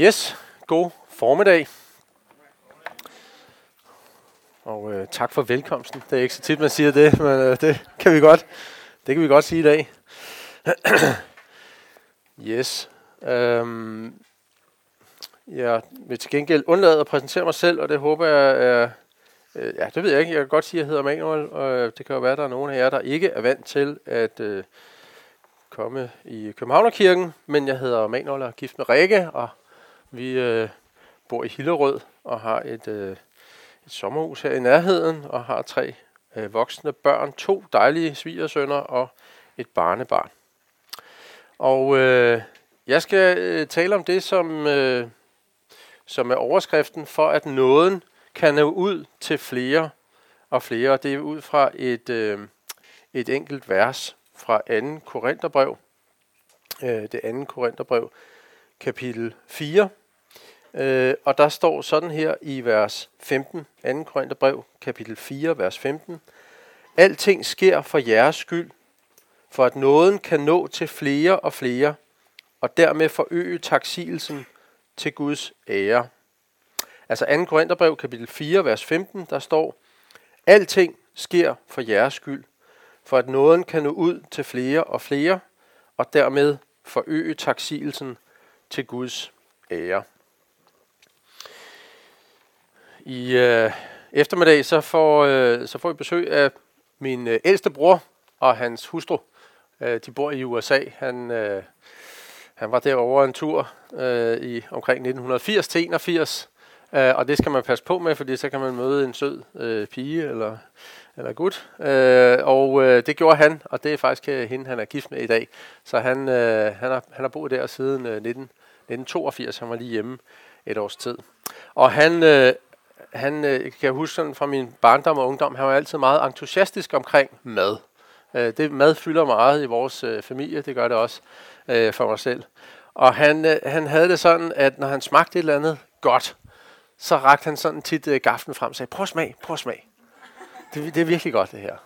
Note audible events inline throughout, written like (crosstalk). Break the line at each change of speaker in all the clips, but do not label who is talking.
Yes, god formiddag. Og øh, tak for velkomsten. Det er ikke så tit, man siger det, men øh, det kan vi godt. Det kan vi godt sige i dag. (clears throat) yes. Øhm, jeg vil til gengæld undlade at præsentere mig selv, og det håber jeg er... Øh, ja, det ved jeg ikke. Jeg kan godt sige, at jeg hedder Manuel, og øh, det kan jo være, at der er nogen af jer, der ikke er vant til at øh, komme i Københavnerkirken, men jeg hedder Manuel og er gift med Rikke, og vi øh, bor i Hillerød og har et, øh, et sommerhus her i nærheden og har tre øh, voksne børn, to dejlige svigersønner og et barnebarn. Og øh, jeg skal øh, tale om det, som, øh, som er overskriften for, at nåden kan nå ud til flere og flere. Det er ud fra et, øh, et enkelt vers fra 2. Korintherbrev. Øh, det 2. Korintherbrev, kapitel 4. Øh, og der står sådan her i vers 15, 2. Korintherbrev, kapitel 4, vers 15. Alting sker for jeres skyld, for at nåden kan nå til flere og flere, og dermed forøge taksigelsen til Guds ære. Altså 2. Korintherbrev, kapitel 4, vers 15, der står, Alting sker for jeres skyld, for at nåden kan nå ud til flere og flere, og dermed forøge taksigelsen til Guds ære. I øh, eftermiddag så får, øh, så får jeg besøg af min øh, ældste bror og hans hustru. Øh, de bor i USA. Han, øh, han var derovre en tur øh, i omkring 1980 til 81. Øh, og det skal man passe på med, fordi så kan man møde en sød øh, pige eller, eller gut. Øh, og øh, det gjorde han, og det er faktisk øh, hende, han er gift med i dag. Så han, øh, han, har, han har boet der siden øh, 19, 1982. Han var lige hjemme et års tid. Og han, øh, han øh, kan jeg huske sådan fra min barndom og ungdom, han var altid meget entusiastisk omkring mad. Øh, det mad fylder meget i vores øh, familie, det gør det også øh, for mig selv. Og han, øh, han havde det sådan, at når han smagte et eller andet godt, så rakte han sådan tit øh, gaften frem og sagde, prøv at smag, prøv at smag. Det, det er virkelig godt det her.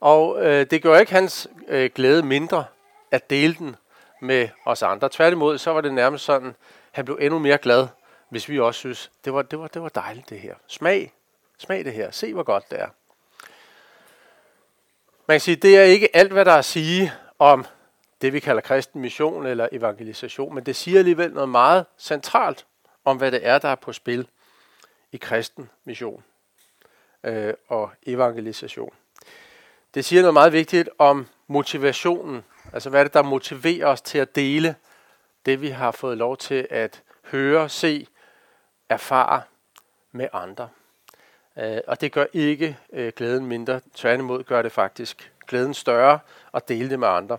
Og øh, det gjorde ikke hans øh, glæde mindre at dele den med os andre. Tværtimod, så var det nærmest sådan, han blev endnu mere glad, hvis vi også synes, det var, det var, det var dejligt det her. Smag, smag det her. Se, hvor godt det er. Man kan sige, det er ikke alt, hvad der er at sige om det, vi kalder kristen mission eller evangelisation, men det siger alligevel noget meget centralt om, hvad det er, der er på spil i kristen mission øh, og evangelisation. Det siger noget meget vigtigt om motivationen, altså hvad er det, der motiverer os til at dele det, vi har fået lov til at høre, se, erfare med andre. Øh, og det gør ikke øh, glæden mindre. Tværtimod gør det faktisk glæden større at dele det med andre.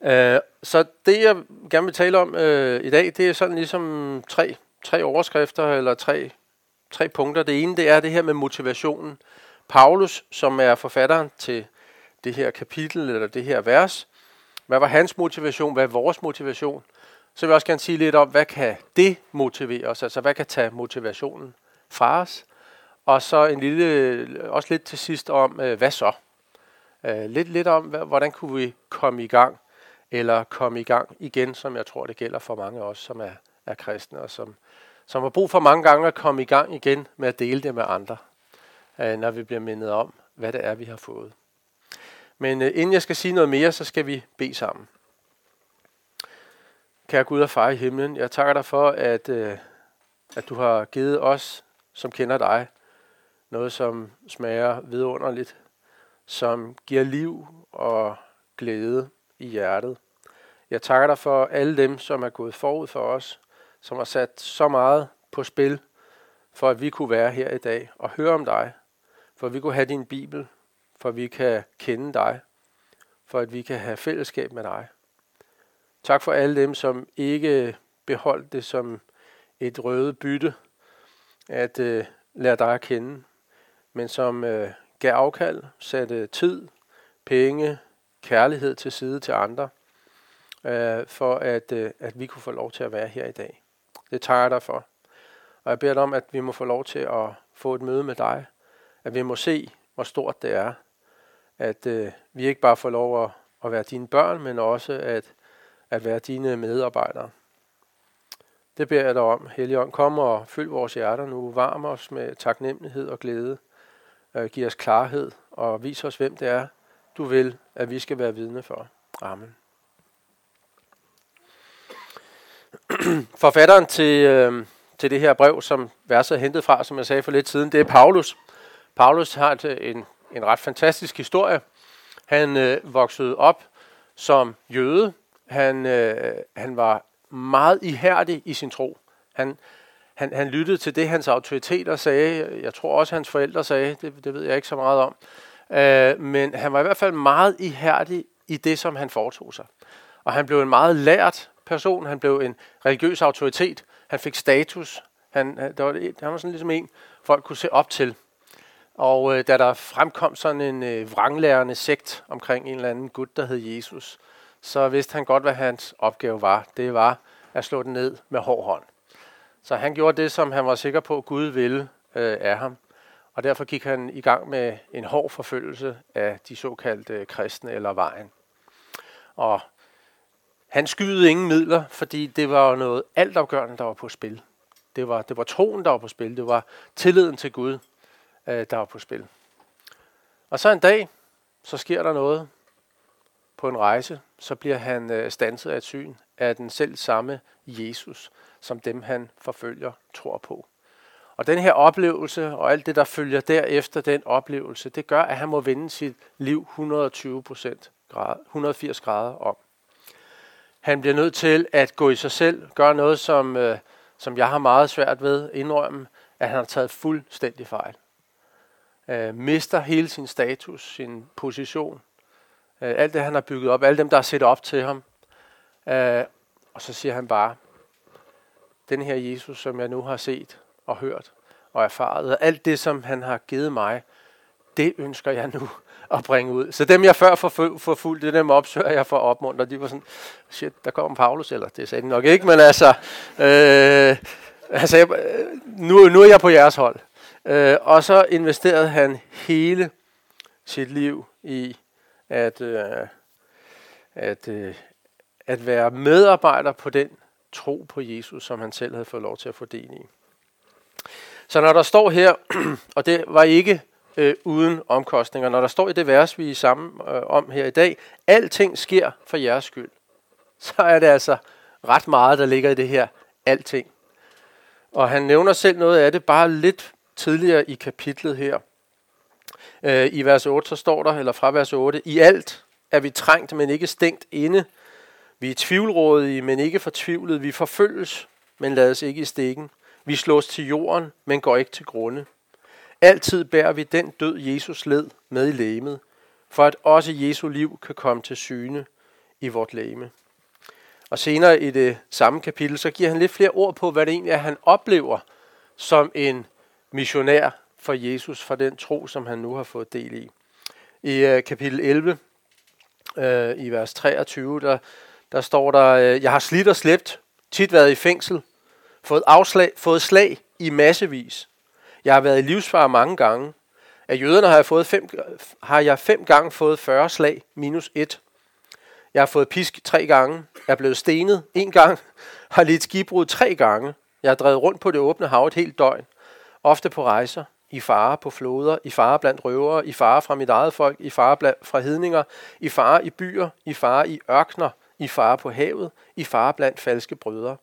Øh, så det, jeg gerne vil tale om øh, i dag, det er sådan ligesom tre, tre overskrifter eller tre, tre punkter. Det ene, det er det her med motivationen. Paulus, som er forfatteren til det her kapitel eller det her vers, hvad var hans motivation? Hvad er vores motivation? Så vil jeg også gerne sige lidt om, hvad kan det motivere os? Altså, hvad kan tage motivationen fra os? Og så en lille, også lidt til sidst om, øh, hvad så? Øh, lidt, lidt om, hvordan kunne vi komme i gang? Eller komme i gang igen, som jeg tror, det gælder for mange af os, som er, er kristne, og som, som har brug for mange gange at komme i gang igen med at dele det med andre, øh, når vi bliver mindet om, hvad det er, vi har fået. Men øh, inden jeg skal sige noget mere, så skal vi bede sammen. Kære Gud og far i himlen, jeg takker dig for, at, øh, at du har givet os, som kender dig, noget, som smager vidunderligt, som giver liv og glæde i hjertet. Jeg takker dig for alle dem, som er gået forud for os, som har sat så meget på spil, for at vi kunne være her i dag og høre om dig, for at vi kunne have din Bibel, for at vi kan kende dig, for at vi kan have fællesskab med dig. Tak for alle dem, som ikke beholdt det som et røde bytte, at øh, lære dig at kende, men som øh, gav afkald, satte tid, penge, kærlighed til side til andre, øh, for at, øh, at vi kunne få lov til at være her i dag. Det tager jeg dig for. Og jeg beder dig om, at vi må få lov til at få et møde med dig, at vi må se, hvor stort det er, at øh, vi ikke bare får lov at, at være dine børn, men også at at være dine medarbejdere. Det beder jeg dig om, Helligånd. Kom og fyld vores hjerter nu. Varm os med taknemmelighed og glæde. Øh, giv os klarhed og vis os, hvem det er, du vil, at vi skal være vidne for. Amen. (clears throat) Forfatteren til, øh, til det her brev, som verset er hentet fra, som jeg sagde for lidt siden, det er Paulus. Paulus har en, en ret fantastisk historie. Han øh, voksede op som jøde. Han, øh, han var meget ihærdig i sin tro. Han, han, han lyttede til det, hans autoriteter sagde. Jeg tror også, hans forældre sagde. Det, det ved jeg ikke så meget om. Øh, men han var i hvert fald meget ihærdig i det, som han foretog sig. Og han blev en meget lært person. Han blev en religiøs autoritet. Han fik status. Han, øh, der var, han var sådan ligesom en, folk kunne se op til. Og øh, da der fremkom sådan en øh, vranglærende sekt omkring en eller anden gut, der hed Jesus, så vidste han godt, hvad hans opgave var. Det var at slå den ned med hård hånd. Så han gjorde det, som han var sikker på, Gud ville øh, af ham. Og derfor gik han i gang med en hård forfølgelse af de såkaldte kristne eller vejen. Og han skyede ingen midler, fordi det var noget altafgørende, der var på spil. Det var, det var troen, der var på spil. Det var tilliden til Gud, øh, der var på spil. Og så en dag, så sker der noget på en rejse. Så bliver han øh, stanset af et syn af den selv samme Jesus, som dem han forfølger tror på. Og den her oplevelse og alt det, der følger derefter den oplevelse, det gør, at han må vende sit liv 120% grad, 180 grader om. Han bliver nødt til at gå i sig selv, gøre noget, som, øh, som jeg har meget svært ved, indrømme, at han har taget fuldstændig fejl. Øh, mister hele sin status, sin position, øh, alt det, han har bygget op, alle dem, der har set op til ham. Øh, og så siger han bare, den her Jesus, som jeg nu har set og hørt og erfaret, og alt det, som han har givet mig, det ønsker jeg nu at bringe ud. Så dem, jeg før forfulgte, det dem opsøger jeg for at opmuntre. De var sådan, shit, der kom Paulus, eller det sagde de nok ikke, men altså, øh, altså jeg, nu, nu er jeg på jeres hold. Øh, og så investerede han hele sit liv i at, øh, at, øh, at være medarbejder på den tro på Jesus, som han selv havde fået lov til at få del i. Så når der står her, (clears throat) og det var ikke øh, uden omkostninger. Når der står i det vers, vi er sammen øh, om her i dag, alting sker for jeres skyld, (laughs) så er det altså ret meget, der ligger i det her alting. Og han nævner selv noget af det bare lidt tidligere i kapitlet her. Øh, I vers 8 så står der, eller fra vers 8, i alt er vi trængt, men ikke stængt inde. Vi er tvivlrådige, men ikke fortvivlet. Vi forfølges, men lades ikke i stikken. Vi slås til jorden, men går ikke til grunde. Altid bærer vi den død, Jesus led med i læmet, for at også Jesu liv kan komme til syne i vort læme. Og senere i det samme kapitel, så giver han lidt flere ord på, hvad det egentlig er, han oplever som en missionær for Jesus, for den tro, som han nu har fået del i. I øh, kapitel 11, øh, i vers 23, der, der står der, øh, jeg har slidt og slæbt, tit været i fængsel, fået, afslag, fået slag i massevis, jeg har været i livsfare mange gange. Af jøderne har jeg, fået fem, har jeg fem gange fået 40 slag minus et. Jeg har fået pisk tre gange. Jeg er blevet stenet en gang. (laughs) Har lidt skibbrud tre gange. Jeg har drevet rundt på det åbne hav et helt døgn. Ofte på rejser. I fare på floder. I fare blandt røvere. I fare fra mit eget folk. I fare blandt, fra hedninger. I fare i byer. I fare i ørkner. I fare på havet. I fare blandt falske brødre.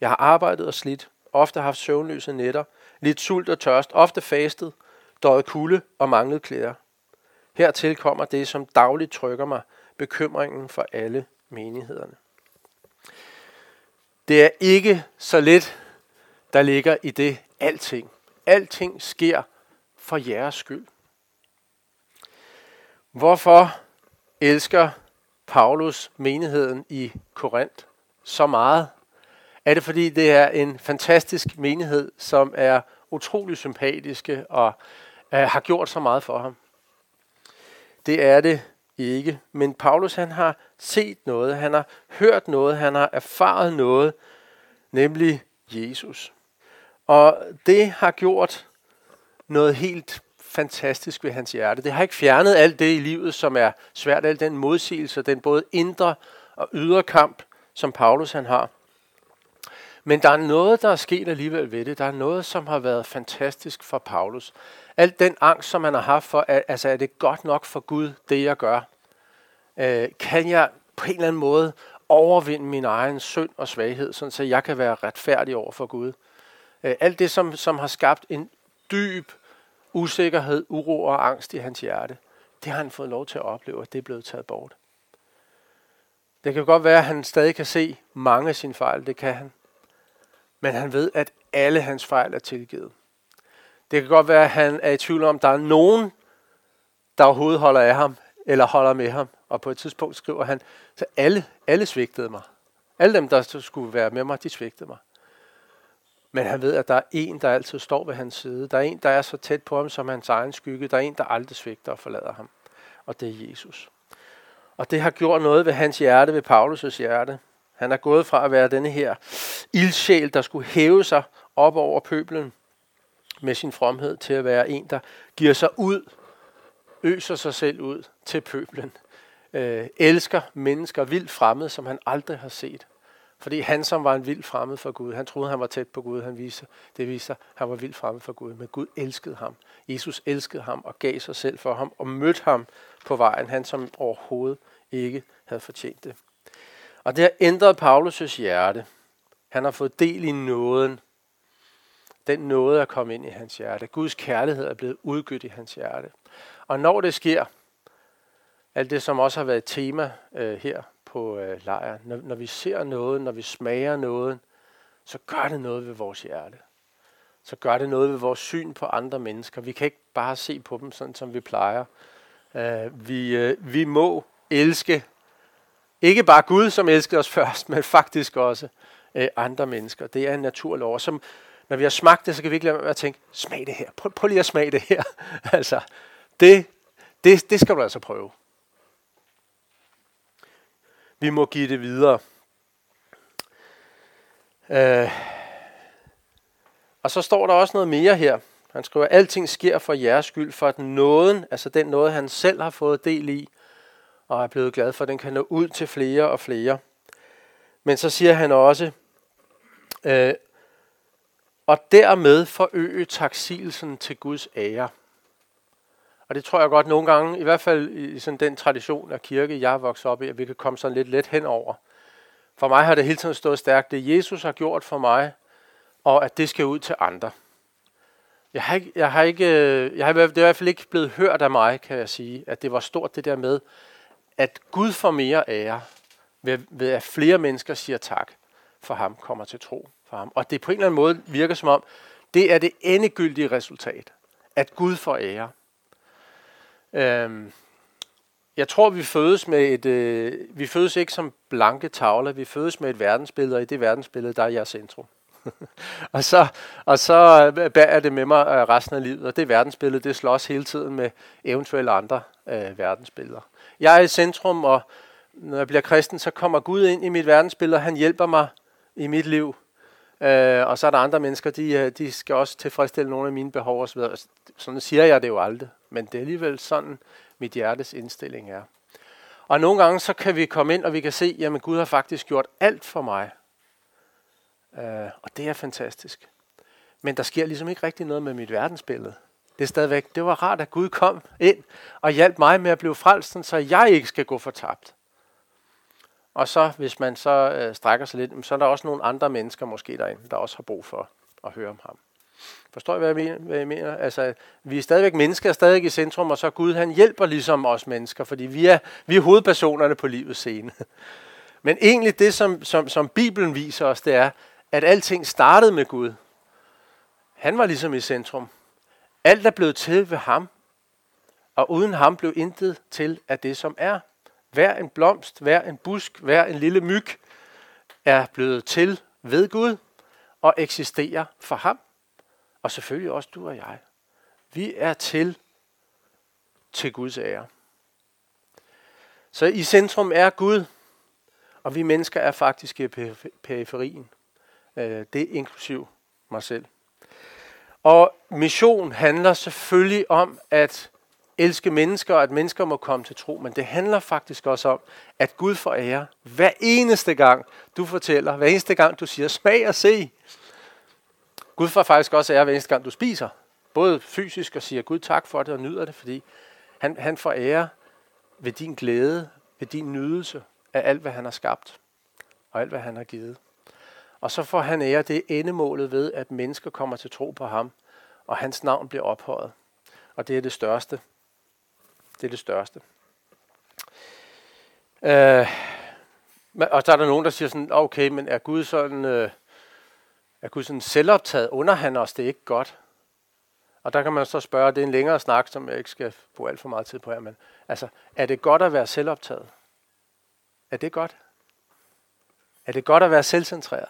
Jeg har arbejdet og slidt. Ofte haft søvnløse nætter lidt sult og tørst, ofte fastet, døjet kulde og manglet klæder. Hertil kommer det, som dagligt trykker mig, bekymringen for alle menighederne. Det er ikke så let, der ligger i det alting. Alting sker for jeres skyld. Hvorfor elsker Paulus menigheden i Korinth så meget? Er det fordi, det er en fantastisk menighed, som er utrolig sympatiske og øh, har gjort så meget for ham. Det er det ikke. Men Paulus han har set noget, han har hørt noget, han har erfaret noget, nemlig Jesus. Og det har gjort noget helt fantastisk ved hans hjerte. Det har ikke fjernet alt det i livet, som er svært, al den modsigelse, den både indre og ydre kamp, som Paulus han har. Men der er noget, der er sket alligevel ved det. Der er noget, som har været fantastisk for Paulus. Al den angst, som han har haft for, at, altså er det godt nok for Gud, det jeg gør? Øh, kan jeg på en eller anden måde overvinde min egen synd og svaghed, sådan så jeg kan være retfærdig over for Gud? Øh, alt det, som, som har skabt en dyb usikkerhed, uro og angst i hans hjerte, det har han fået lov til at opleve, at det er blevet taget bort. Det kan godt være, at han stadig kan se mange af sine fejl, det kan han. Men han ved, at alle hans fejl er tilgivet. Det kan godt være, at han er i tvivl om, at der er nogen, der overhovedet holder af ham, eller holder med ham. Og på et tidspunkt skriver han, så alle, alle svigtede mig. Alle dem, der skulle være med mig, de svigtede mig. Men han ved, at der er en, der altid står ved hans side. Der er en, der er så tæt på ham som hans egen skygge. Der er en, der aldrig svigter og forlader ham. Og det er Jesus. Og det har gjort noget ved hans hjerte, ved Paulus' hjerte. Han er gået fra at være denne her ildsjæl, der skulle hæve sig op over pøblen med sin fromhed, til at være en, der giver sig ud, øser sig selv ud til pøblen. Øh, elsker mennesker vildt fremmede, som han aldrig har set. Fordi han, som var en vild fremmed for Gud, han troede, han var tæt på Gud. Han viste, det viser, han var vildt fremmed for Gud. Men Gud elskede ham. Jesus elskede ham og gav sig selv for ham og mødte ham på vejen. Han, som overhovedet ikke havde fortjent det. Og det har ændret Paulus' hjerte. Han har fået del i nåden. Den nåde er kommet ind i hans hjerte. Guds kærlighed er blevet udgydt i hans hjerte. Og når det sker, alt det som også har været tema øh, her på øh, lejren, når, når vi ser noget, når vi smager noget, så gør det noget ved vores hjerte. Så gør det noget ved vores syn på andre mennesker. Vi kan ikke bare se på dem sådan, som vi plejer. Øh, vi, øh, vi må elske ikke bare Gud, som elskede os (laughs) først, men faktisk også øh, andre mennesker. Det er en naturlov. Som, når vi har smagt det, så kan vi ikke lade være at tænke, smag det her. Prøv, prøv lige at smage det her. (laughs) altså, det, det, det skal du altså prøve. Vi må give det videre. Øh. og så står der også noget mere her. Han skriver, alting sker for jeres skyld, for at nåden, altså den noget, han selv har fået del i, og er blevet glad for, den kan nå ud til flere og flere. Men så siger han også, øh, og dermed forøge taksigelsen til Guds ære. Og det tror jeg godt nogle gange, i hvert fald i sådan den tradition af kirke, jeg er vokset op i, at vi kan komme sådan lidt let henover. For mig har det hele tiden stået stærkt, det Jesus har gjort for mig, og at det skal ud til andre. Jeg har ikke, jeg har ikke, øh, jeg har, det er i hvert fald ikke blevet hørt af mig, kan jeg sige, at det var stort det der med, at Gud får mere ære, ved, ved at flere mennesker siger tak for ham, kommer til tro for ham. Og det på en eller anden måde virker som om, det er det endegyldige resultat, at Gud får ære. Øhm, jeg tror, vi fødes med et, øh, vi fødes ikke som blanke tavler, vi fødes med et verdensbillede, og i det verdensbillede, der er jeg centrum. (laughs) og så, og så øh, bærer det med mig øh, resten af livet, og det verdensbillede, det slås hele tiden med eventuelle andre øh, verdensbilleder. Jeg er i centrum, og når jeg bliver kristen, så kommer Gud ind i mit verdensbillede, og han hjælper mig i mit liv. Øh, og så er der andre mennesker, de, øh, de skal også tilfredsstille nogle af mine behov osv. Sådan siger jeg det jo aldrig, men det er alligevel sådan, mit hjertes indstilling er. Og nogle gange så kan vi komme ind, og vi kan se, at Gud har faktisk gjort alt for mig. Øh, og det er fantastisk. Men der sker ligesom ikke rigtig noget med mit verdensbillede. Det er stadigvæk, det var rart, at Gud kom ind og hjalp mig med at blive frelst, så jeg ikke skal gå fortabt. Og så, hvis man så øh, strækker sig lidt, så er der også nogle andre mennesker måske derinde, der også har brug for at høre om ham. Forstår I, hvad jeg mener? Hvad jeg mener? Altså, vi er stadigvæk mennesker, stadig i centrum, og så Gud, han hjælper ligesom os mennesker, fordi vi er, vi er hovedpersonerne på livets scene. (laughs) Men egentlig det, som, som, som Bibelen viser os, det er, at alting startede med Gud. Han var ligesom i centrum. Alt er blevet til ved ham, og uden ham blev intet til af det, som er. Hver en blomst, hver en busk, hver en lille myg er blevet til ved Gud og eksisterer for ham. Og selvfølgelig også du og jeg. Vi er til til Guds ære. Så i centrum er Gud, og vi mennesker er faktisk i periferien. Øh, det er inklusiv mig selv. Og mission handler selvfølgelig om at elske mennesker, og at mennesker må komme til tro, men det handler faktisk også om, at Gud får ære hver eneste gang, du fortæller, hver eneste gang, du siger, smag og se. Gud får faktisk også ære hver eneste gang, du spiser. Både fysisk og siger Gud tak for det og nyder det, fordi han, han får ære ved din glæde, ved din nydelse af alt, hvad han har skabt og alt, hvad han har givet. Og så får han ære det endemålet ved, at mennesker kommer til tro på ham, og hans navn bliver ophøjet. Og det er det største. Det er det største. Øh, og så er der nogen, der siger sådan, okay, men er Gud sådan, øh, er Gud sådan selvoptaget? Under han os det er ikke godt? Og der kan man så spørge, det er en længere snak, som jeg ikke skal bruge alt for meget tid på her, men altså, er det godt at være selvoptaget? Er det godt? Er det godt at være selvcentreret?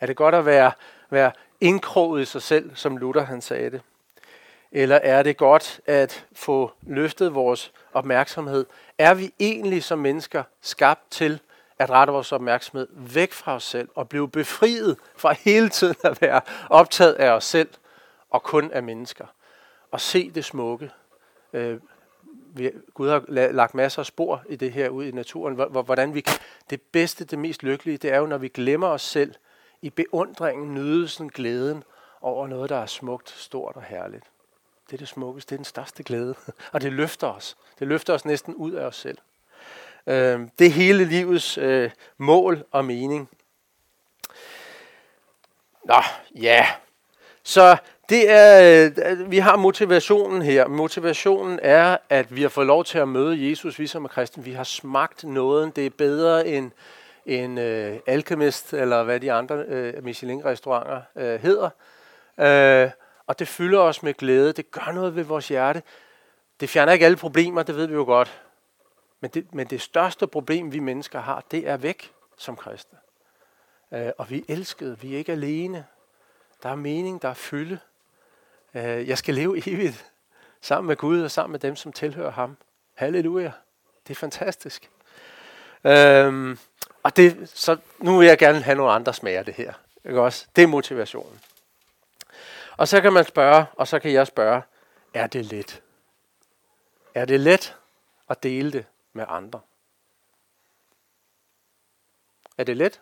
Er det godt at være, være indkroget i sig selv, som Luther han sagde det? Eller er det godt at få løftet vores opmærksomhed? Er vi egentlig som mennesker skabt til at rette vores opmærksomhed væk fra os selv og blive befriet fra hele tiden at være optaget af os selv og kun af mennesker? Og se det smukke. Øh, Gud har lagt masser af spor i det her ud i naturen. Hvordan vi det bedste, det mest lykkelige, det er jo, når vi glemmer os selv i beundringen, nydelsen, glæden over noget, der er smukt, stort og herligt. Det er det smukkeste, det er den største glæde. (laughs) Og det løfter os. Det løfter os næsten ud af os selv. Øhm, det er hele livets øh, mål og mening. Nå, ja. Så det er, øh, vi har motivationen her. Motivationen er, at vi har fået lov til at møde Jesus, vi som er kristen. Vi har smagt noget. Det er bedre end en øh, Alchemist, eller hvad de andre øh, Michelin-restauranter øh, hedder. Øh, og det fylder os med glæde. Det gør noget ved vores hjerte. Det fjerner ikke alle problemer, det ved vi jo godt. Men det, men det største problem, vi mennesker har, det er væk som kristne. Øh, og vi er elskede. Vi er ikke alene. Der er mening, der er fylde. Øh, jeg skal leve (laughs) evigt sammen med Gud og sammen med dem, som tilhører ham. Halleluja. Det er fantastisk. Øhm, og det, så nu vil jeg gerne have nogle andre smager det her. Ikke også? Det er motivationen. Og så kan man spørge, og så kan jeg spørge, er det let? Er det let at dele det med andre? Er det let?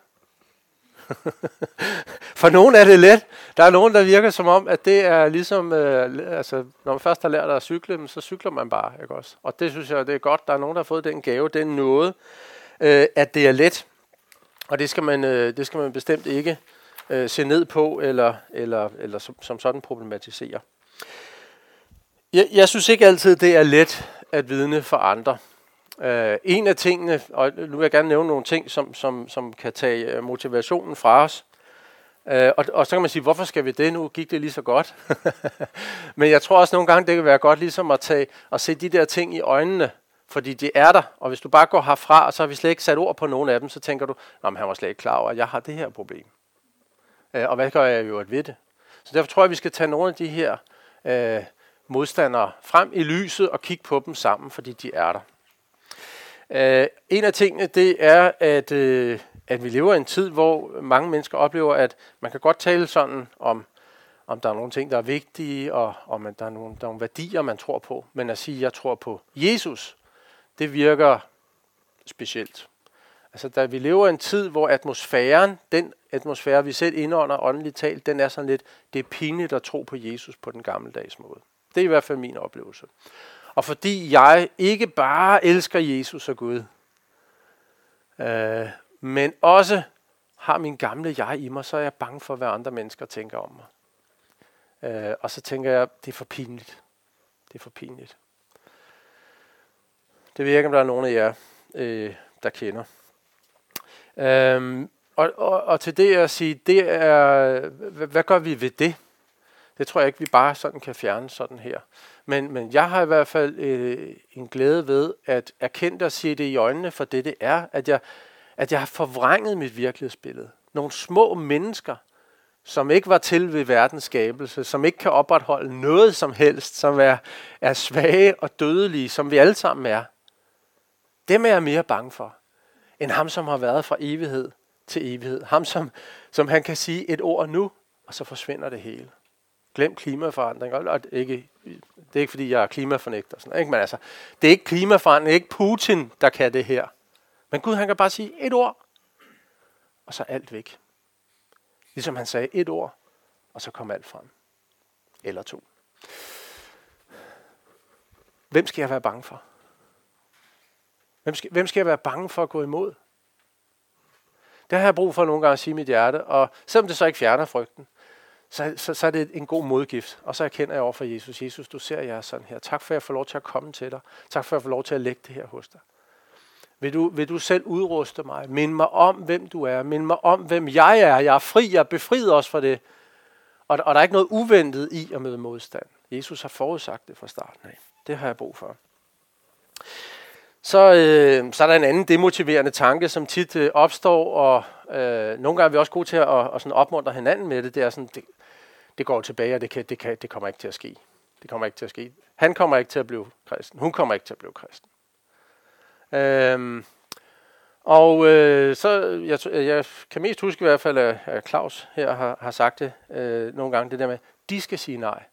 (laughs) For nogen er det let. Der er nogen, der virker som om, at det er ligesom, øh, altså, når man først har lært at cykle, så cykler man bare. Ikke også? Og det synes jeg, det er godt. Der er nogen, der har fået den gave, den noget, øh, at det er let. Og det skal man, øh, det skal man bestemt ikke øh, se ned på, eller, eller, eller som, som sådan problematisere. Jeg, jeg synes ikke altid, det er let at vidne for andre. Uh, en af tingene, og nu vil jeg gerne nævne nogle ting, som, som, som kan tage øh, motivationen fra os. Uh, og, og så kan man sige, hvorfor skal vi det? Nu gik det lige så godt. (laughs) Men jeg tror også nogle gange, det kan være godt ligesom at, tage, at se de der ting i øjnene, fordi de er der. Og hvis du bare går herfra, og så har vi slet ikke sat ord på nogen af dem, så tænker du, at han var slet ikke klar over, at jeg har det her problem. Øh, og hvad gør jeg jo at ved det? Så derfor tror jeg, at vi skal tage nogle af de her øh, modstandere frem i lyset og kigge på dem sammen, fordi de er der. Øh, en af tingene, det er, at, øh, at vi lever i en tid, hvor mange mennesker oplever, at man kan godt tale sådan om, om der er nogle ting, der er vigtige, og om der er nogle, der er nogle værdier, man tror på. Men at sige, at jeg tror på Jesus, det virker specielt. Altså, da vi lever i en tid, hvor atmosfæren, den atmosfære, vi selv indånder åndeligt talt, den er sådan lidt, det er pinligt at tro på Jesus på den gammeldags måde. Det er i hvert fald min oplevelse. Og fordi jeg ikke bare elsker Jesus og Gud, øh, men også har min gamle jeg i mig, så er jeg bange for, hvad andre mennesker tænker om mig. Øh, og så tænker jeg, det er for pinligt. Det er for pinligt. Det ved jeg ikke, om der er nogen af jer, øh, der kender. Øhm, og, og, og til det at sige, det er, hvad, hvad gør vi ved det? Det tror jeg ikke, vi bare sådan kan fjerne sådan her. Men, men jeg har i hvert fald øh, en glæde ved at erkende og se det i øjnene for det, det er, at jeg, at jeg har forvrænget mit virkelighedsbillede. Nogle små mennesker, som ikke var til ved verdens skabelse, som ikke kan opretholde noget som helst, som er, er svage og dødelige, som vi alle sammen er. Dem er jeg mere bange for, end ham, som har været fra evighed til evighed. Ham, som, som han kan sige et ord nu, og så forsvinder det hele glem klimaforandring. Og ikke, det er ikke, fordi jeg er klimafornægter. Sådan, ikke? Men altså, det er ikke klimaforandring, det er ikke Putin, der kan det her. Men Gud, han kan bare sige et ord, og så alt væk. Ligesom han sagde et ord, og så kom alt frem. Eller to. Hvem skal jeg være bange for? Hvem skal, hvem skal jeg være bange for at gå imod? Det har jeg brug for nogle gange at sige i mit hjerte, og selvom det så ikke fjerner frygten, så, så, så er det en god modgift. Og så erkender jeg over for Jesus, Jesus, du ser jeg sådan her. Tak for, at jeg får lov til at komme til dig. Tak for, at jeg får lov til at lægge det her hos dig. Vil du, vil du selv udruste mig? Mind mig om, hvem du er. Mind mig om, hvem jeg er. Jeg er fri. Jeg er befriet også fra det. Og, og der er ikke noget uventet i at møde modstand. Jesus har forudsagt det fra starten af. Det har jeg brug for. Så, øh, så er der en anden demotiverende tanke, som tit øh, opstår, og øh, nogle gange er vi også gode til at, at, at sådan opmuntre hinanden med det. Det er sådan, det, det går tilbage, og det, kan, det, kan, det kommer ikke til at ske. Det kommer ikke til at ske. Han kommer ikke til at blive kristen. Hun kommer ikke til at blive kristen. Øhm, og øh, så, jeg, jeg kan mest huske i hvert fald, at Claus her har, har sagt det øh, nogle gange, det der med, de skal sige nej.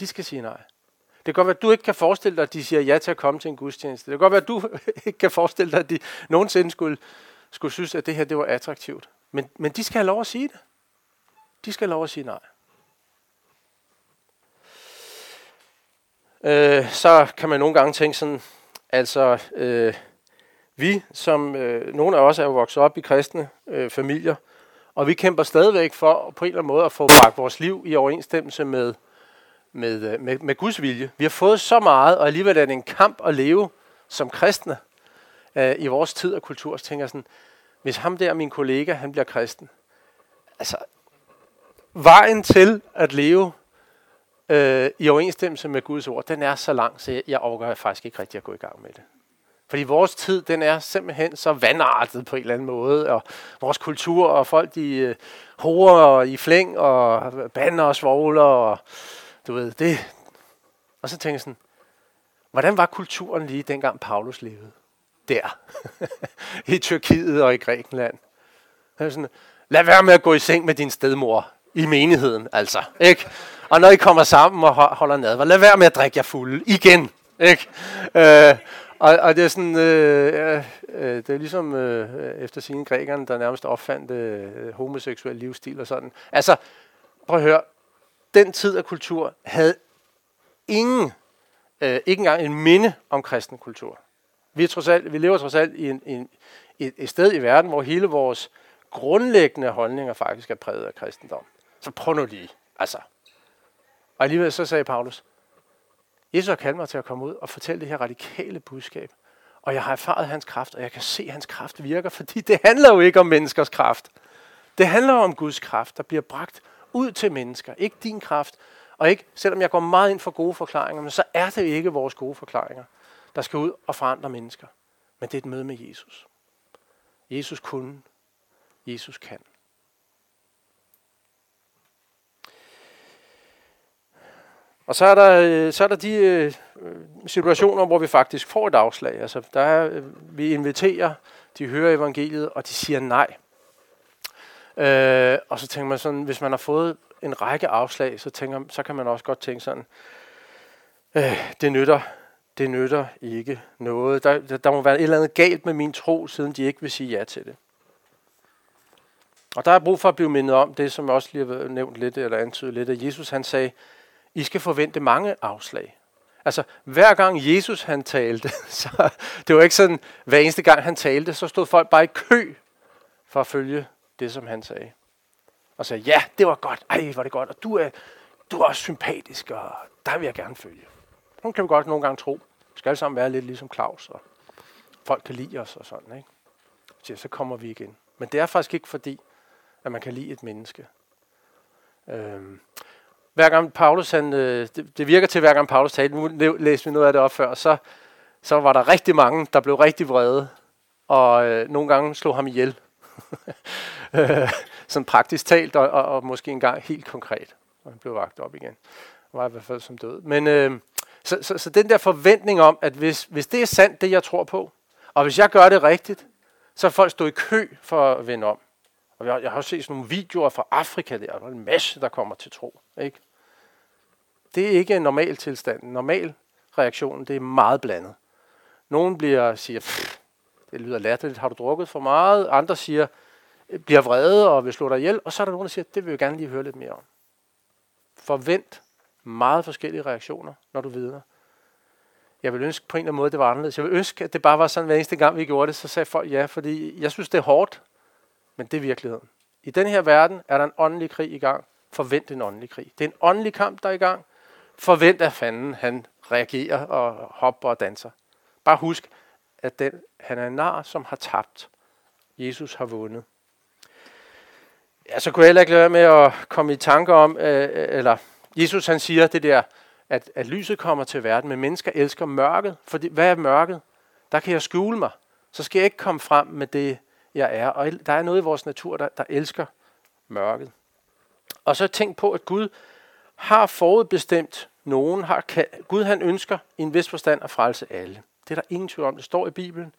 De skal sige nej. Det kan godt være, at du ikke kan forestille dig, at de siger ja til at komme til en gudstjeneste. Det kan godt være, at du (laughs) ikke kan forestille dig, at de nogensinde skulle, skulle synes, at det her det var attraktivt. Men, men de skal have lov at sige det. De skal have lov at sige nej. Øh, så kan man nogle gange tænke sådan, altså øh, vi, som øh, nogle af os er jo vokset op i kristne øh, familier, og vi kæmper stadigvæk for på en eller anden måde at få bragt vores liv i overensstemmelse med med, øh, med, med Guds vilje. Vi har fået så meget, og alligevel er det en kamp at leve som kristne øh, i vores tid og kultur. Så tænker jeg sådan, hvis ham der, min kollega, han bliver kristen, altså vejen til at leve øh, i overensstemmelse med Guds ord, den er så lang, så jeg, jeg overgår faktisk ikke rigtig at gå i gang med det. Fordi vores tid, den er simpelthen så vandartet på en eller anden måde, og vores kultur, og folk, de øh, horer i flæng, og bander og svogler, og du ved, det... Og så tænker jeg sådan, hvordan var kulturen lige dengang Paulus levede? Der. (laughs) I Tyrkiet og i Grækenland. Sådan, lad være med at gå i seng med din stedmor i menigheden, altså. Ikke? Og når I kommer sammen og holder nadver, lad være med at drikke jer fulde igen. Ikke? Øh, og, og det er sådan, øh, øh, det er ligesom øh, efter sine grækerne, der nærmest opfandt øh, homoseksuel livsstil og sådan. Altså, prøv at høre, den tid af kultur havde ingen, øh, ikke engang en minde om kristen kultur. Vi, er trods alt, vi lever trods alt i en, en, et, et sted i verden, hvor hele vores grundlæggende holdninger faktisk er præget af kristendom. Så prøv nu lige. Altså. Og alligevel så sagde Paulus, Jesus har kaldt mig til at komme ud og fortælle det her radikale budskab. Og jeg har erfaret hans kraft, og jeg kan se, at hans kraft virker, fordi det handler jo ikke om menneskers kraft. Det handler om Guds kraft, der bliver bragt ud til mennesker. Ikke din kraft. Og ikke, selvom jeg går meget ind for gode forklaringer, men så er det ikke vores gode forklaringer, der skal ud og forandre mennesker. Men det er et møde med Jesus. Jesus kunne. Jesus kan. Og så er der, så er der de øh, situationer, hvor vi faktisk får et afslag. Altså, der er, øh, vi inviterer, de hører evangeliet, og de siger nej. Øh, og så tænker man sådan, hvis man har fået en række afslag, så, tænker, så kan man også godt tænke sådan, øh, det nytter, det nytter ikke noget. Der, der, der må være et eller andet galt med min tro, siden de ikke vil sige ja til det. Og der er brug for at blive mindet om det, som jeg også lige har nævnt lidt, eller antydet lidt, at Jesus han sagde, I skal forvente mange afslag. Altså, hver gang Jesus han talte, (laughs) så det var ikke sådan, hver eneste gang han talte, så stod folk bare i kø for at følge det, som han sagde. Og sagde, ja, det var godt. Ej, var det godt. Og du er, du er også sympatisk, og der vil jeg gerne følge. Hun kan vi godt nogle gange tro. Vi skal alle sammen være lidt ligesom Claus, og folk kan lide os og sådan, ikke? Så, så kommer vi igen. Men det er faktisk ikke fordi, at man kan lide et menneske. Øhm, hver gang Paulus, han, øh, det, det virker til, hver gang Paulus talte, nu læste vi noget af det op før, så, så var der rigtig mange, der blev rigtig vrede, og øh, nogle gange slog ham ihjel. (laughs) Øh, sådan praktisk talt, og, og, og måske engang helt konkret. Og han blev vagt op igen. Han var i hvert fald som død. Men øh, så, så, så den der forventning om, at hvis, hvis det er sandt, det jeg tror på, og hvis jeg gør det rigtigt, så folk stået i kø for at vende om. Og jeg, jeg har også set sådan nogle videoer fra Afrika der, og en masse, der kommer til tro. Ikke? Det er ikke en normal tilstand. En normal reaktion, det er meget blandet. Nogen bliver, siger, det lyder latterligt, har du drukket for meget? Andre siger, bliver vrede og vil slå dig ihjel. Og så er der nogen, der siger, det vil jeg gerne lige høre lidt mere om. Forvent meget forskellige reaktioner, når du vidner. Jeg vil ønske på en eller anden måde, det var anderledes. Jeg vil ønske, at det bare var sådan, hver eneste gang vi gjorde det, så sagde folk ja, fordi jeg synes, det er hårdt, men det er virkeligheden. I den her verden er der en åndelig krig i gang. Forvent en åndelig krig. Det er en åndelig kamp, der er i gang. Forvent, at fanden han reagerer og hopper og danser. Bare husk, at den, han er en nar, som har tabt. Jesus har vundet. Ja, så kunne jeg heller ikke lade med at komme i tanke om, øh, øh, eller Jesus han siger det der, at, at lyset kommer til verden, men mennesker elsker mørket. Fordi, hvad er mørket? Der kan jeg skjule mig. Så skal jeg ikke komme frem med det, jeg er. Og der er noget i vores natur, der, der elsker mørket. Og så tænk på, at Gud har forudbestemt nogen. Har, kan, Gud han ønsker i en vis forstand at frelse alle. Det er der ingen tvivl om. Det står i Bibelen.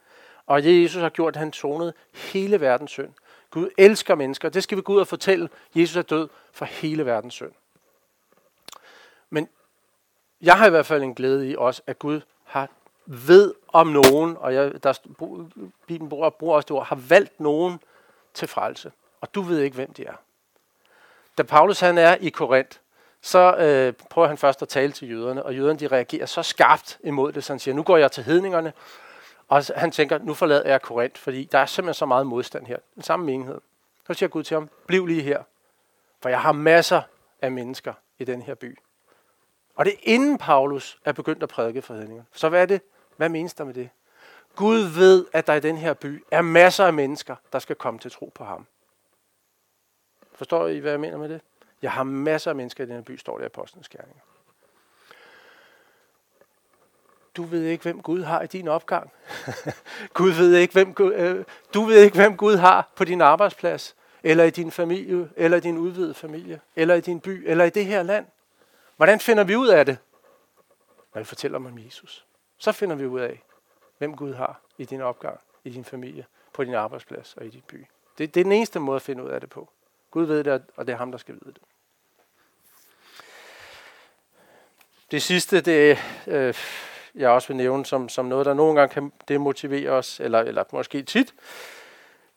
Og Jesus har gjort, at han sonede hele verdens synd. Gud elsker mennesker. Det skal vi gå ud og fortælle. Jesus er død for hele verdens synd. Men jeg har i hvert fald en glæde i også, at Gud har ved om nogen, og jeg, der, Bibelen bruger, bruger også det ord, har valgt nogen til frelse. Og du ved ikke, hvem de er. Da Paulus han er i Korinth, så øh, prøver han først at tale til jøderne, og jøderne de reagerer så skarpt imod det, så han siger, nu går jeg til hedningerne, og han tænker, nu forlader jeg Korinth, fordi der er simpelthen så meget modstand her. Den samme menighed. Så siger Gud til ham, bliv lige her, for jeg har masser af mennesker i den her by. Og det er inden Paulus er begyndt at prædike for hedninger. Så hvad er det? Hvad menes der med det? Gud ved, at der i den her by er masser af mennesker, der skal komme til tro på ham. Forstår I, hvad jeg mener med det? Jeg har masser af mennesker i den her by, står der i Apostlenes Gerninger. Du ved ikke, hvem Gud har i din opgang. (laughs) Gud ved ikke, hvem, øh, du ved ikke, hvem Gud har på din arbejdsplads, eller i din familie, eller i din udvidede familie, eller i din by, eller i det her land. Hvordan finder vi ud af det? Når vi fortæller om Jesus. Så finder vi ud af, hvem Gud har i din opgang, i din familie, på din arbejdsplads og i din by. Det, det er den eneste måde at finde ud af det på. Gud ved det, og det er ham, der skal vide det. Det sidste, det øh, jeg også vil nævne som, som noget, der nogle gange kan demotivere os, eller, eller måske tit,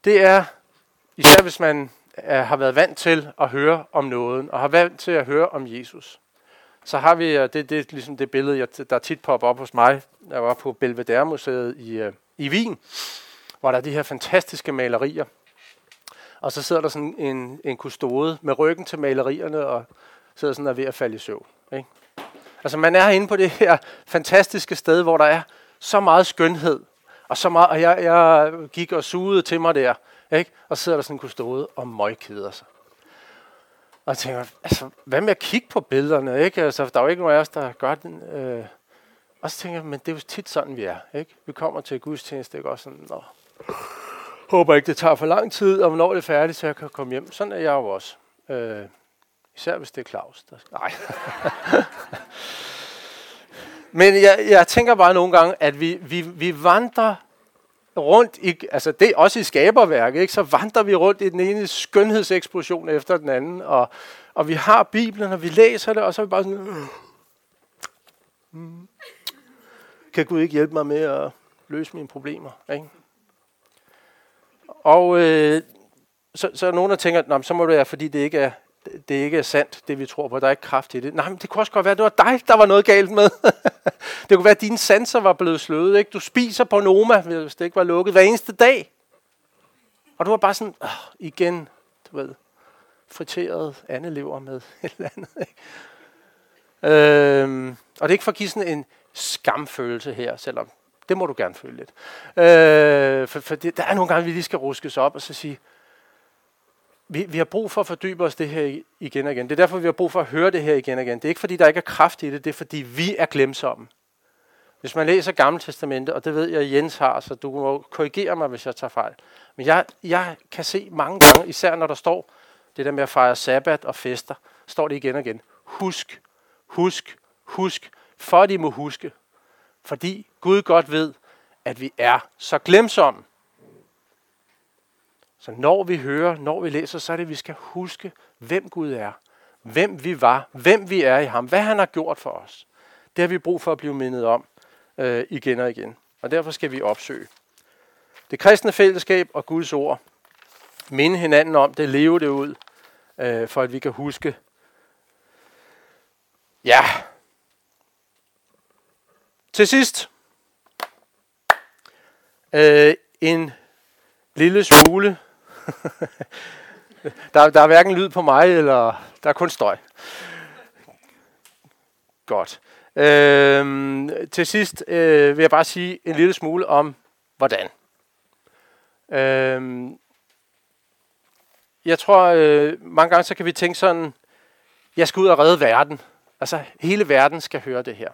det er, især hvis man er, har været vant til at høre om noget, og har vant til at høre om Jesus, så har vi, det, det er ligesom det billede, jeg, der tit popper op hos mig. Jeg var på Belvedere Museet i, øh, i Wien, hvor der er de her fantastiske malerier. Og så sidder der sådan en, en kustode med ryggen til malerierne, og sidder sådan og er ved at falde i søvn. Ikke? Altså man er inde på det her fantastiske sted, hvor der er så meget skønhed, og så meget, og jeg, jeg gik og sugede til mig der, ikke? og så sidder der sådan en kustode og møgkeder sig. Og jeg tænker, altså, hvad med at kigge på billederne? Ikke? Altså, der er jo ikke nogen af os, der gør den. Øh. Og så tænker jeg, men det er jo tit sådan, vi er. Ikke? Vi kommer til gudstjeneste, ikke? Og sådan, Nå, håber ikke, det tager for lang tid, og når det er færdigt, så jeg kan komme hjem. Sådan er jeg jo også. Øh. Især hvis det er Claus. Der... Nej. (laughs) men jeg, jeg tænker bare nogle gange, at vi, vi, vi vandrer rundt i, altså det også i skaberværket, ikke? så vandrer vi rundt i den ene skønhedseksplosion efter den anden, og, og vi har Bibelen, og vi læser det, og så er vi bare sådan, øh, hmm, kan Gud ikke hjælpe mig med at løse mine problemer? Ikke? Og øh, så, så er nogen, der tænker, så må det være, fordi det ikke er det ikke er sandt, det vi tror på. Der er ikke kraft i det. Nej, men det kunne også godt være, at det var dig, der var noget galt med. (laughs) det kunne være, at dine sanser var blevet sløret. Ikke? Du spiser på Noma, hvis det ikke var lukket, hver eneste dag. Og du var bare sådan, Åh, igen, du ved, friteret andelever med (laughs) et eller andet. Ikke? Øhm, og det er ikke for at give sådan en skamfølelse her, selvom det må du gerne føle lidt. Øh, for, for det, der er nogle gange, vi lige skal ruskes op og så sige, vi, vi har brug for at fordybe os det her igen og igen. Det er derfor, vi har brug for at høre det her igen og igen. Det er ikke, fordi der ikke er kraft i det, det er, fordi vi er glemsomme. Hvis man læser Gamle Testamente, og det ved jeg, Jens har, så du må korrigere mig, hvis jeg tager fejl. Men jeg, jeg kan se mange gange, især når der står det der med at fejre sabbat og fester, står det igen og igen. Husk, husk, husk, for I må huske. Fordi Gud godt ved, at vi er så glemsomme. Så når vi hører, når vi læser, så er det, at vi skal huske, hvem Gud er. Hvem vi var. Hvem vi er i ham. Hvad han har gjort for os. Det har vi brug for at blive mindet om øh, igen og igen. Og derfor skal vi opsøge. Det kristne fællesskab og Guds ord. Minde hinanden om det, leve det ud, øh, for at vi kan huske. Ja. Til sidst. Øh, en lille smule. (laughs) der, der er hverken lyd på mig, eller der er kun støj. Godt. Øh, til sidst øh, vil jeg bare sige en lille smule om, hvordan. Øh, jeg tror, øh, mange gange så kan vi tænke sådan, jeg skal ud og redde verden. Altså, hele verden skal høre det her.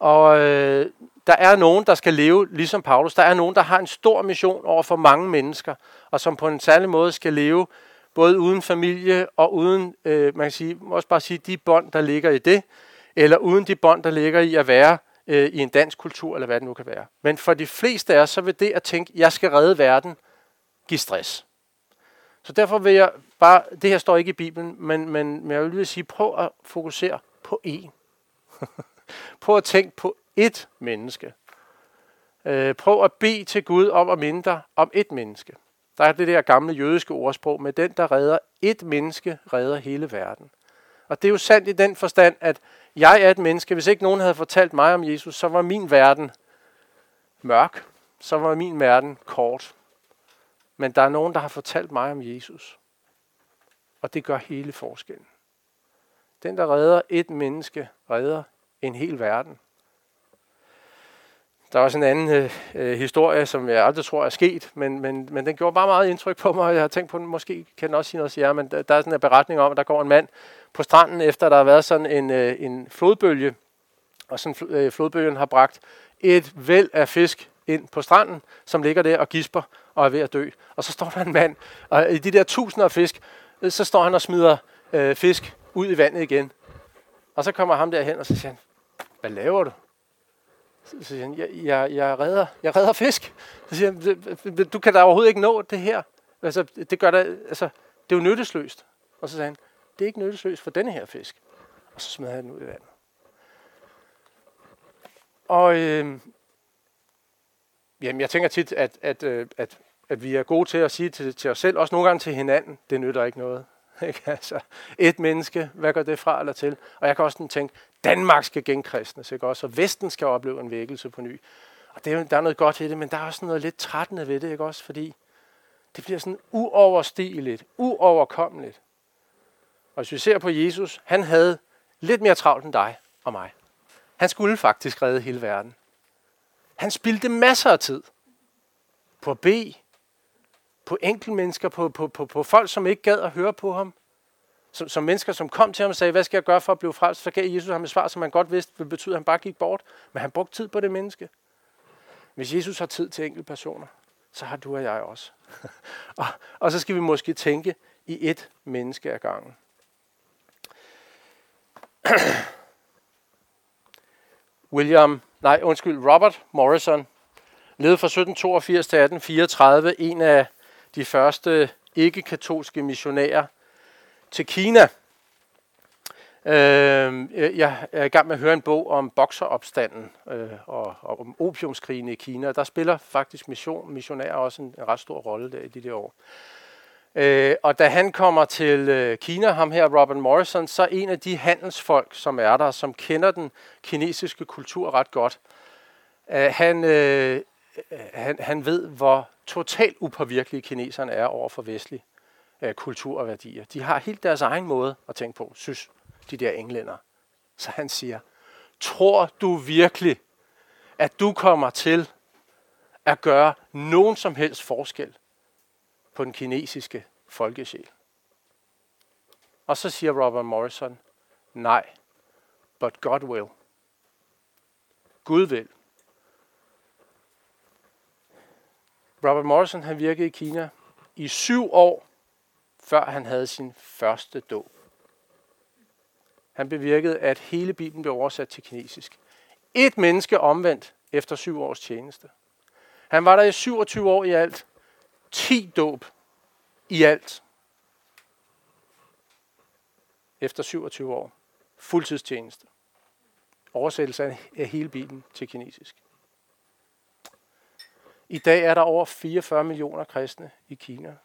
Og øh, der er nogen, der skal leve ligesom Paulus. Der er nogen, der har en stor mission over for mange mennesker, og som på en særlig måde skal leve både uden familie og uden, øh, man kan sige, også bare sige, de bånd, der ligger i det, eller uden de bånd, der ligger i at være øh, i en dansk kultur, eller hvad det nu kan være. Men for de fleste af os, så vil det at tænke, jeg skal redde verden, give stress. Så derfor vil jeg bare, det her står ikke i Bibelen, men, men, men jeg vil lige sige, prøv at fokusere på én. (laughs) prøv at tænke på ét menneske. Øh, prøv at bede til Gud om at minde dig om ét menneske. Der er det der gamle jødiske ordsprog med den, der redder ét menneske, redder hele verden. Og det er jo sandt i den forstand, at jeg er et menneske. Hvis ikke nogen havde fortalt mig om Jesus, så var min verden mørk. Så var min verden kort. Men der er nogen, der har fortalt mig om Jesus. Og det gør hele forskellen. Den, der redder et menneske, redder en hel verden. Der er også en anden øh, øh, historie, som jeg aldrig tror er sket, men, men, men den gjorde bare meget indtryk på mig, og jeg har tænkt på, den måske kan den også sige noget ja, men der, der er sådan en beretning om, at der går en mand på stranden, efter der har været sådan en, øh, en flodbølge, og sådan øh, flodbølgen har bragt et væld af fisk ind på stranden, som ligger der og gisper og er ved at dø. Og så står der en mand, og i de der tusinder af fisk, øh, så står han og smider øh, fisk ud i vandet igen. Og så kommer ham derhen, og så siger han, hvad laver du? Så siger han, jeg, jeg, jeg, redder, jeg redder fisk. Så siger han, du kan da overhovedet ikke nå det her. Altså, det gør da, altså, det er jo nyttesløst. Og så sagde han, det er ikke nyttesløst for denne her fisk. Og så smed han den ud i vandet. Og øh, jamen, jeg tænker tit, at, at, øh, at, at vi er gode til at sige til, til os selv, også nogle gange til hinanden, det nytter ikke noget. (laughs) Ikke? Altså, et menneske, hvad gør det fra eller til? Og jeg kan også tænke, Danmark skal genkristnes, ikke også? Og Vesten skal opleve en vækkelse på ny. Og det der er noget godt i det, men der er også noget lidt trættende ved det, ikke også? Fordi det bliver sådan uoverstigeligt, uoverkommeligt. Og hvis vi ser på Jesus, han havde lidt mere travlt end dig og mig. Han skulle faktisk redde hele verden. Han spildte masser af tid på at bede, på enkeltmennesker, på, på, på, på folk, som ikke gad at høre på ham. Som, som mennesker, som kom til ham og sagde, hvad skal jeg gøre for at blive frelst? Så gav Jesus ham et svar, som han godt vidste, ville betyde, at han bare gik bort. Men han brugte tid på det menneske. Hvis Jesus har tid til enkelte personer, så har du og jeg også. (laughs) og, og så skal vi måske tænke i et menneske ad gangen. (clears throat) William, nej undskyld, Robert Morrison, levede fra 1782 til 1834, en af de første ikke-katolske missionærer til Kina. Øh, jeg er i gang med at høre en bog om bokseropstanden øh, og, og om opiumskrigen i Kina. Der spiller faktisk mission, missionærer også en, en ret stor rolle der i de der år. Øh, og da han kommer til øh, Kina, ham her, Robert Morrison, så er en af de handelsfolk, som er der, som kender den kinesiske kultur ret godt. Øh, han, øh, øh han, han ved, hvor totalt upåvirkelige kineserne er over for vestlig øh, kultur og værdier. De har helt deres egen måde at tænke på, synes de der englænder. Så han siger, tror du virkelig, at du kommer til at gøre nogen som helst forskel på den kinesiske folkesjæl. Og så siger Robert Morrison, nej, but God will. Gud vil. Robert Morrison han virkede i Kina i syv år, før han havde sin første dåb. Han bevirkede, at hele Bibelen blev oversat til kinesisk. Et menneske omvendt efter syv års tjeneste. Han var der i 27 år i alt, 10 dåb i alt efter 27 år. Fuldtidstjeneste. Oversættelse af hele Bibelen til kinesisk. I dag er der over 44 millioner kristne i Kina.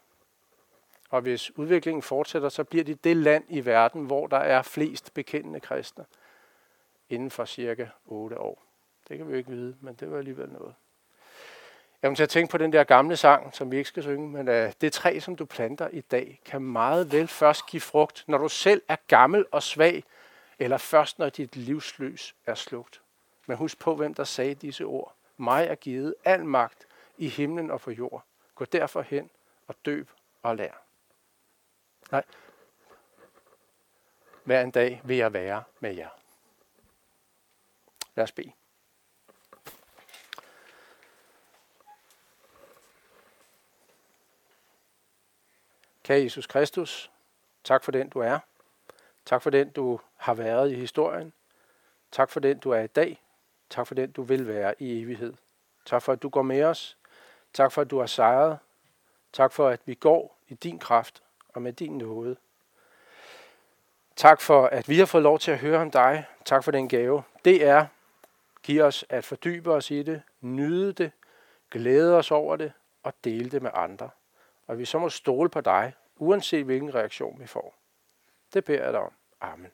Og hvis udviklingen fortsætter, så bliver det det land i verden, hvor der er flest bekendende kristne inden for cirka 8 år. Det kan vi jo ikke vide, men det var alligevel noget. Jeg vil til at tænke på den der gamle sang, som vi ikke skal synge, men uh, det træ, som du planter i dag, kan meget vel først give frugt, når du selv er gammel og svag, eller først når dit livsløs er slugt. Men husk på, hvem der sagde disse ord. Mig er givet al magt i himlen og på jord. Gå derfor hen og døb og lær. Nej. Hver en dag vil jeg være med jer. Lad os bede. Kære Jesus Kristus, tak for den du er. Tak for den du har været i historien. Tak for den du er i dag. Tak for den du vil være i evighed. Tak for at du går med os. Tak for at du har sejret. Tak for at vi går i din kraft og med din nåde. Tak for at vi har fået lov til at høre om dig. Tak for den gave. Det er Giv os at fordybe os i det, nyde det, glæde os over det og dele det med andre. Og vi så må stole på dig, uanset hvilken reaktion vi får. Det beder jeg dig om. Amen.